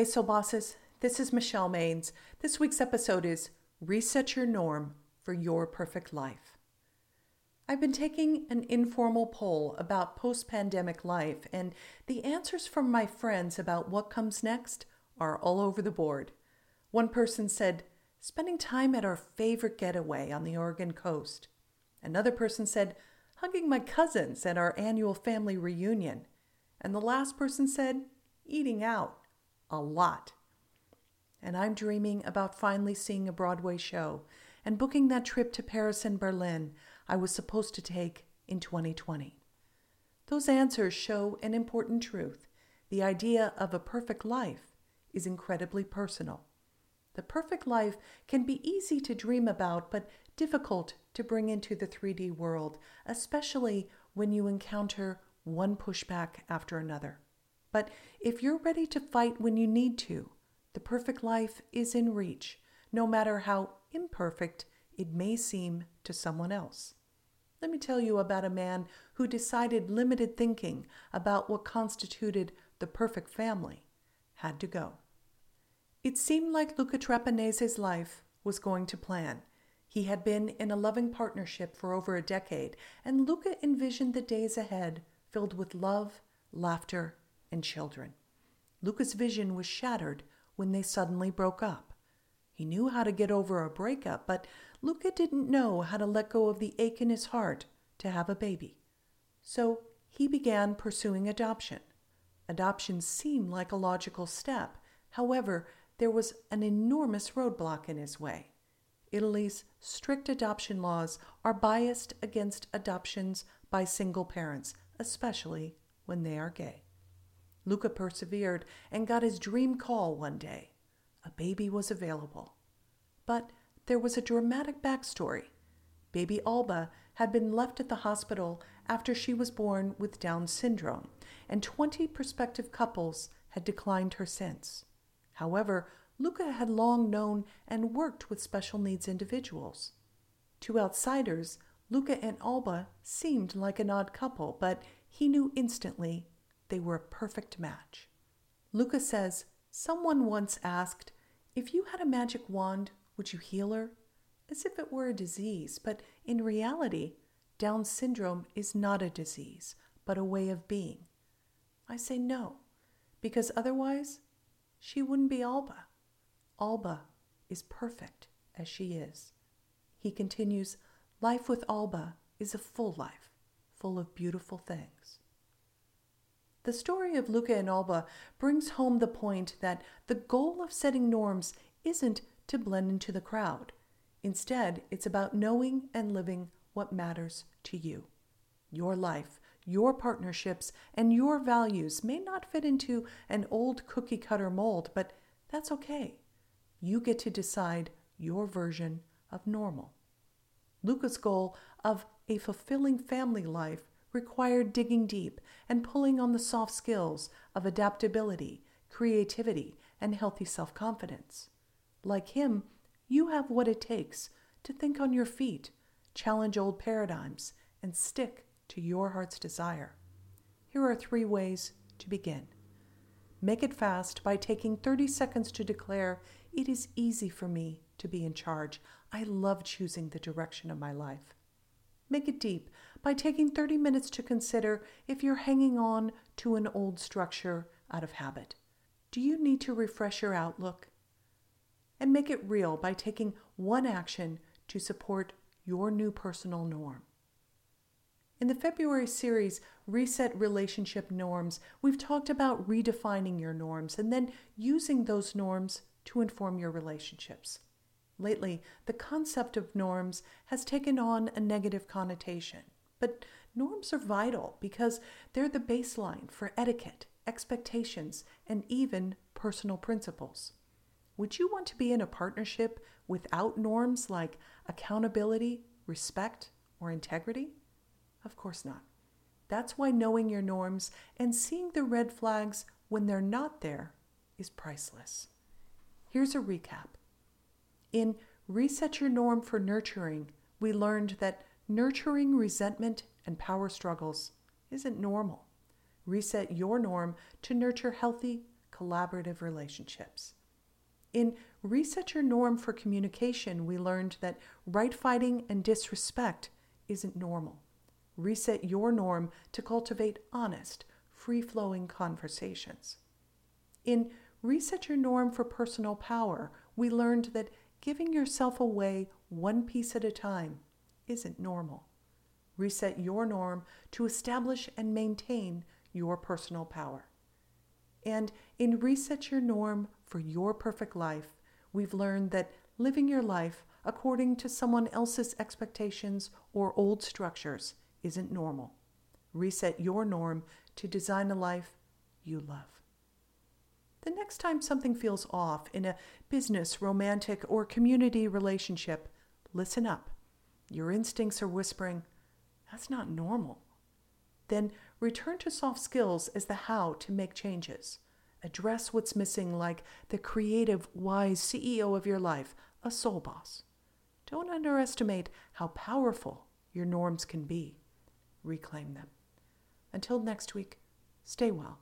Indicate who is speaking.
Speaker 1: Hey, Soul Bosses, this is Michelle Maines. This week's episode is Reset Your Norm for Your Perfect Life. I've been taking an informal poll about post pandemic life, and the answers from my friends about what comes next are all over the board. One person said, spending time at our favorite getaway on the Oregon coast. Another person said, hugging my cousins at our annual family reunion. And the last person said, eating out a lot. And I'm dreaming about finally seeing a Broadway show and booking that trip to Paris and Berlin I was supposed to take in 2020. Those answers show an important truth. The idea of a perfect life is incredibly personal. The perfect life can be easy to dream about, but difficult to bring into the 3D world, especially when you encounter one pushback after another. But if you're ready to fight when you need to, the perfect life is in reach, no matter how imperfect it may seem to someone else. Let me tell you about a man who decided limited thinking about what constituted the perfect family had to go. It seemed like Luca Trapanese's life was going to plan. He had been in a loving partnership for over a decade, and Luca envisioned the days ahead filled with love, laughter, and children. Luca's vision was shattered when they suddenly broke up. He knew how to get over a breakup, but Luca didn't know how to let go of the ache in his heart to have a baby. So he began pursuing adoption. Adoption seemed like a logical step. However, there was an enormous roadblock in his way. Italy's strict adoption laws are biased against adoptions by single parents, especially when they are gay. Luca persevered and got his dream call one day. A baby was available. But there was a dramatic backstory. Baby Alba had been left at the hospital after she was born with Down syndrome, and 20 prospective couples had declined her since. However, Luca had long known and worked with special needs individuals. To outsiders, Luca and Alba seemed like an odd couple, but he knew instantly they were a perfect match. Luca says, Someone once asked, If you had a magic wand, would you heal her? As if it were a disease, but in reality, Down syndrome is not a disease, but a way of being. I say no, because otherwise, she wouldn't be Alba. Alba is perfect as she is. He continues, Life with Alba is a full life, full of beautiful things. The story of Luca and Alba brings home the point that the goal of setting norms isn't to blend into the crowd. Instead, it's about knowing and living what matters to you. Your life, your partnerships, and your values may not fit into an old cookie cutter mold, but that's okay. You get to decide your version of normal. Luca's goal of a fulfilling family life required digging deep and pulling on the soft skills of adaptability, creativity, and healthy self confidence. Like him, you have what it takes to think on your feet, challenge old paradigms, and stick to your heart's desire. Here are three ways to begin. Make it fast by taking 30 seconds to declare, It is easy for me to be in charge. I love choosing the direction of my life. Make it deep by taking 30 minutes to consider if you're hanging on to an old structure out of habit. Do you need to refresh your outlook? And make it real by taking one action to support your new personal norm. In the February series, Reset Relationship Norms, we've talked about redefining your norms and then using those norms to inform your relationships. Lately, the concept of norms has taken on a negative connotation. But norms are vital because they're the baseline for etiquette, expectations, and even personal principles. Would you want to be in a partnership without norms like accountability, respect, or integrity? Of course not. That's why knowing your norms and seeing the red flags when they're not there is priceless. Here's a recap in Reset Your Norm for Nurturing, we learned that nurturing resentment and power struggles isn't normal. Reset your norm to nurture healthy, collaborative relationships. In Reset Your Norm for Communication, we learned that right fighting and disrespect isn't normal. Reset your norm to cultivate honest, free flowing conversations. In Reset Your Norm for Personal Power, we learned that giving yourself away one piece at a time isn't normal. Reset your norm to establish and maintain your personal power. And in Reset Your Norm for Your Perfect Life, we've learned that living your life according to someone else's expectations or old structures isn't normal. Reset your norm to design a life you love. The next time something feels off in a business, romantic, or community relationship, listen up. Your instincts are whispering, that's not normal. Then return to soft skills as the how to make changes. Address what's missing, like the creative, wise CEO of your life, a soul boss. Don't underestimate how powerful your norms can be. Reclaim them. Until next week, stay well.